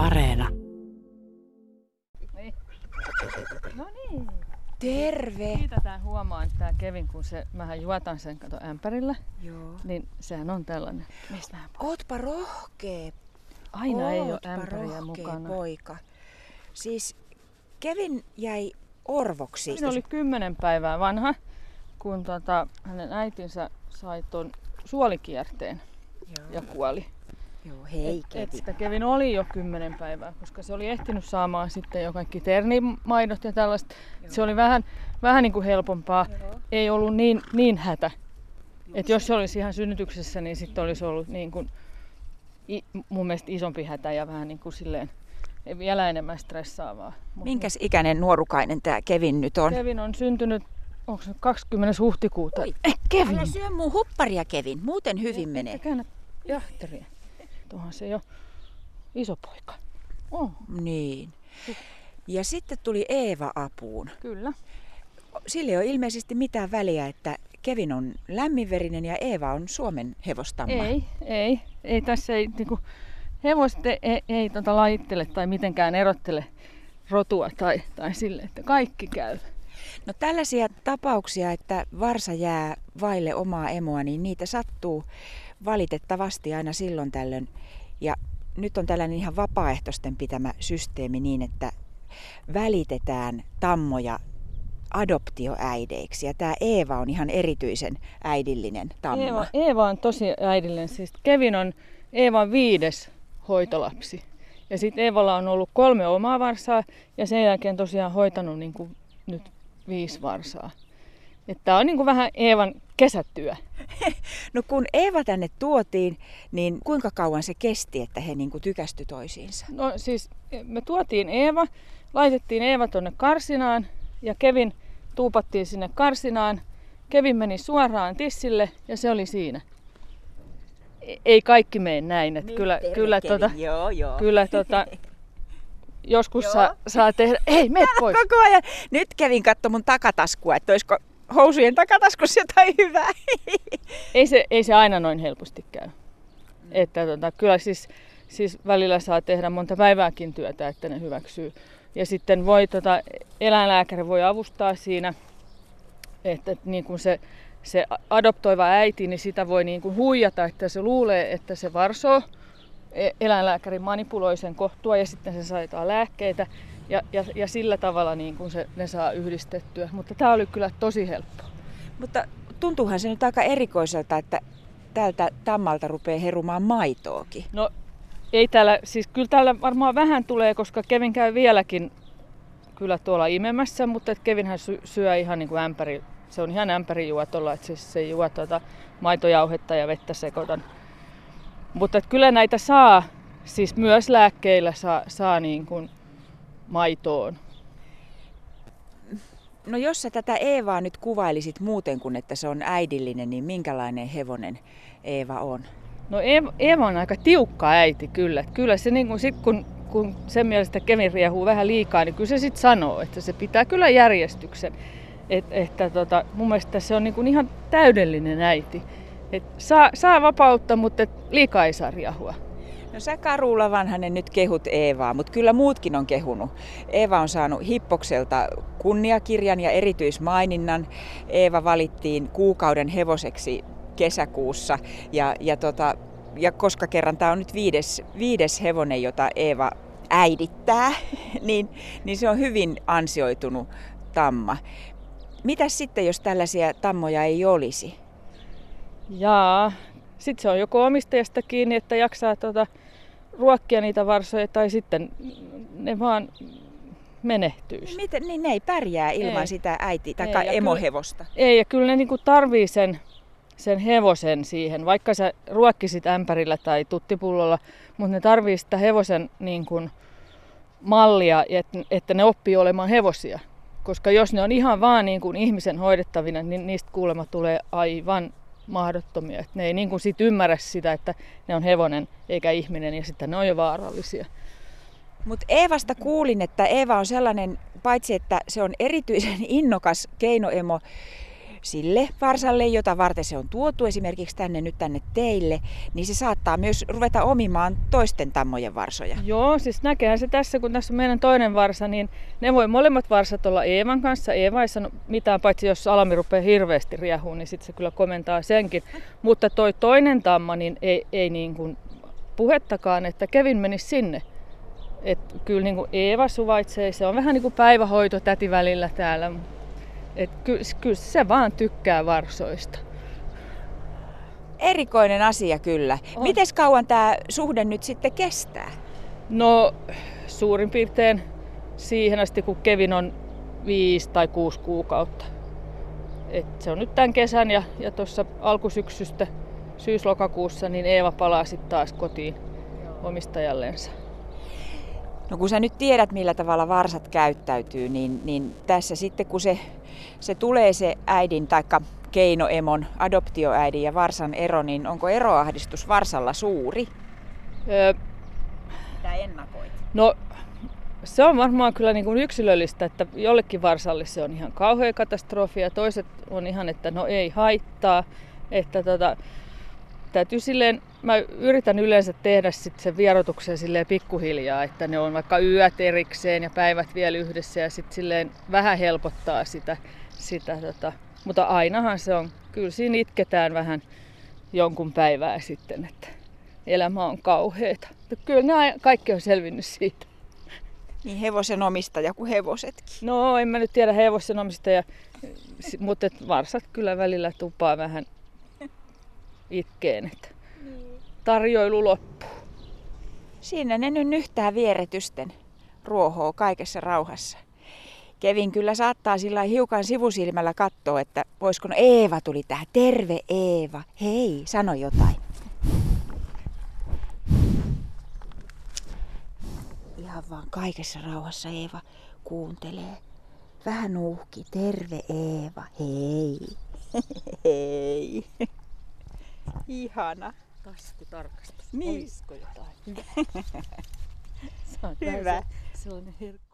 Areena. No niin. Terve! Siitä tää huomaa, että tää Kevin, kun se, mähän juotan sen kato ämpärillä, Joo. niin sehän on tällainen. Mistä mä Ootpa rohkea. Aina ei ole Ootpa ämpäriä mukana. poika. Siis Kevin jäi orvoksi. Siinä oli kymmenen päivää vanha, kun tota, hänen äitinsä sai ton suolikierteen Joo. ja kuoli. Joo, hei et, Kevin. et sitä Kevin oli jo kymmenen päivää, koska se oli ehtinyt saamaan sitten jo kaikki ternimaidot ja tällaista. Joo. Se oli vähän, vähän niin kuin helpompaa. Joo. Ei ollut niin, niin hätä. Et jos se olisi ihan synnytyksessä, niin sitten olisi ollut niin kuin, i, mun mielestä isompi hätä ja vähän niin kuin silleen vielä enemmän stressaavaa. Mut Minkäs ikäinen nuorukainen tämä Kevin nyt on? Kevin on syntynyt, onko se 20. huhtikuuta? Oi. Eh, Kevin! Älä syö mun hupparia Kevin, muuten hyvin menee. Käännä Tuohan se jo iso poika. Oh, Niin. Ja sitten tuli Eeva apuun. kyllä. Sillä ei ole ilmeisesti mitään väliä, että Kevin on lämminverinen ja Eeva on Suomen hevostamma. Ei, ei. Ei tässä ei niinku, hevoset ei, ei, ei tota lajittele tai mitenkään erottele rotua tai, tai sille, että kaikki käy. No tällaisia tapauksia, että varsa jää vaille omaa emoa, niin niitä sattuu valitettavasti aina silloin tällöin. Ja nyt on tällainen ihan vapaaehtoisten pitämä systeemi niin, että välitetään tammoja adoptioäideiksi. Ja tämä Eeva on ihan erityisen äidillinen tamma. Eeva, Eeva on tosi äidillinen. Siis Kevin on Eevan viides hoitolapsi. Ja sitten Eevalla on ollut kolme omaa varsaa ja sen jälkeen tosiaan hoitanut niin kuin nyt viisi varsaa. Tämä on niin kuin vähän Eevan kesätyö. No kun Eeva tänne tuotiin, niin kuinka kauan se kesti, että he niinku tykästy toisiinsa? No siis me tuotiin Eeva, laitettiin Eeva tonne karsinaan ja Kevin tuupattiin sinne karsinaan. Kevin meni suoraan tissille ja se oli siinä. E- Ei kaikki mene näin, että kyllä, Terve, kyllä, Kevin. tota, Joo, joo. kyllä tota, joskus Joo. saa, saa tehdä, ei mene pois. Koko ajan. Nyt kävin katso mun takataskua, että olisiko housujen takataskussa jotain hyvää. Ei se, ei se aina noin helposti käy. Että tota, kyllä siis, siis välillä saa tehdä monta päivääkin työtä, että ne hyväksyy. Ja sitten voi, tota, eläinlääkäri voi avustaa siinä, että niin kuin se, se adoptoiva äiti, niin sitä voi niin kuin huijata, että se luulee, että se varsoo. E- Eläinlääkäri manipuloi sen kohtua ja sitten se saa jotain lääkkeitä ja, ja, ja sillä tavalla niin kuin se, ne saa yhdistettyä. Mutta tämä oli kyllä tosi helppo. Mutta tuntuuhan se nyt aika erikoiselta, että tältä tammalta rupeaa herumaan maitoakin. No ei täällä, siis kyllä täällä varmaan vähän tulee, koska Kevin käy vieläkin kyllä tuolla imemässä, mutta Kevinhän sy- syö ihan niin kuin ämpäri, se on ihan ämpärijuotolla, että se, se juo tuota maitojauhetta ja vettä sekoitan. Mutta et kyllä näitä saa, siis myös lääkkeillä saa, saa niin kuin maitoon. No jos sä tätä Eevaa nyt kuvailisit muuten kuin, että se on äidillinen, niin minkälainen hevonen Eeva on? No Eeva, on aika tiukka äiti kyllä. Kyllä se niin kuin sit kun, kun sen mielestä Kevin riehuu vähän liikaa, niin kyllä se sitten sanoo, että se pitää kyllä järjestyksen. Et, että tota, mun mielestä se on niin kuin ihan täydellinen äiti. Et saa, saa vapautta, mutta et liikaa ei saa riehua. No sä Karulla vanhanen nyt kehut Eevaa, mutta kyllä muutkin on kehunut. Eeva on saanut Hippokselta kunniakirjan ja erityismaininnan. Eeva valittiin kuukauden hevoseksi kesäkuussa ja, ja, tota, ja koska kerran tämä on nyt viides, viides hevonen, jota Eeva äidittää, niin, niin se on hyvin ansioitunut tamma. Mitäs sitten, jos tällaisia tammoja ei olisi? Ja sitten se on joko omistajasta kiinni, että jaksaa tota, ruokkia niitä varsoja, tai sitten ne vaan menehtyisi. Miten, niin ne ei pärjää ilman Ei. sitä äiti- tai Ei, emohevosta. Ei, ja kyllä ne niinku tarvii sen, sen hevosen siihen, vaikka sä ruokkisit ämpärillä tai tuttipullolla, mutta ne tarvii sitä hevosen niin kuin, mallia, että, että ne oppii olemaan hevosia. Koska jos ne on ihan vaan niin kuin ihmisen hoidettavina, niin niistä kuulemma tulee aivan mahdottomia. Et ne ei niin kuin sit ymmärrä sitä, että ne on hevonen eikä ihminen ja sitten ne on jo vaarallisia. Mutta Eevasta kuulin, että Eeva on sellainen, paitsi että se on erityisen innokas keinoemo, sille varsalle, jota varten se on tuotu esimerkiksi tänne nyt tänne teille, niin se saattaa myös ruveta omimaan toisten tammojen varsoja. Joo, siis näkehän se tässä, kun tässä on meidän toinen varsa, niin ne voi molemmat varsat olla Eevan kanssa. Eeva ei sano mitään, paitsi jos Alami rupeaa hirveästi riehuun, niin sitten se kyllä komentaa senkin. Mutta toi toinen tamma, niin ei, ei niin kuin puhettakaan, että Kevin menisi sinne. Et kyllä niin kuin Eeva suvaitsee, se on vähän niin kuin päivähoito täti välillä täällä. Et kyllä, kyllä se vaan tykkää varsoista. Erikoinen asia kyllä. On. Mites kauan tämä suhde nyt sitten kestää? No suurin piirtein siihen asti, kun Kevin on viisi tai kuusi kuukautta. Et se on nyt tämän kesän ja, ja tuossa alkusyksystä syys-lokakuussa, niin Eeva palaa sitten taas kotiin omistajallensa. No kun sä nyt tiedät, millä tavalla varsat käyttäytyy, niin, niin tässä sitten kun se, se tulee se äidin taikka keinoemon, adoptioäidin ja varsan ero, niin onko eroahdistus varsalla suuri? Öö, Mitä ennakoit? no se on varmaan kyllä niin kuin yksilöllistä, että jollekin varsalle se on ihan kauhea katastrofi ja toiset on ihan, että no ei haittaa. Että tota, täytyy silleen, mä yritän yleensä tehdä sit sen vierotuksen silleen pikkuhiljaa, että ne on vaikka yöt erikseen ja päivät vielä yhdessä ja sitten silleen vähän helpottaa sitä. sitä tota. Mutta ainahan se on, kyllä siinä itketään vähän jonkun päivää sitten, että elämä on kauheeta. Mutta kyllä ne kaikki on selvinnyt siitä. Niin hevosen omistaja kuin hevosetkin. No en mä nyt tiedä hevosen omistaja, mutta varsat kyllä välillä tupaa vähän itkeen, että tarjoilu loppuu. Siinä ne nyt nyhtää vieretysten ruohoa kaikessa rauhassa. Kevin kyllä saattaa sillä hiukan sivusilmällä katsoa, että voisiko no Eeva tuli tähän. Terve Eeva. Hei, sano jotain. Ihan vaan kaikessa rauhassa Eeva kuuntelee. Vähän uhki. Terve Eeva. Hei. Hei. Ihana. Taskutarkastus. Niin. Olisiko jotain? Hyvä. Sellainen herkku.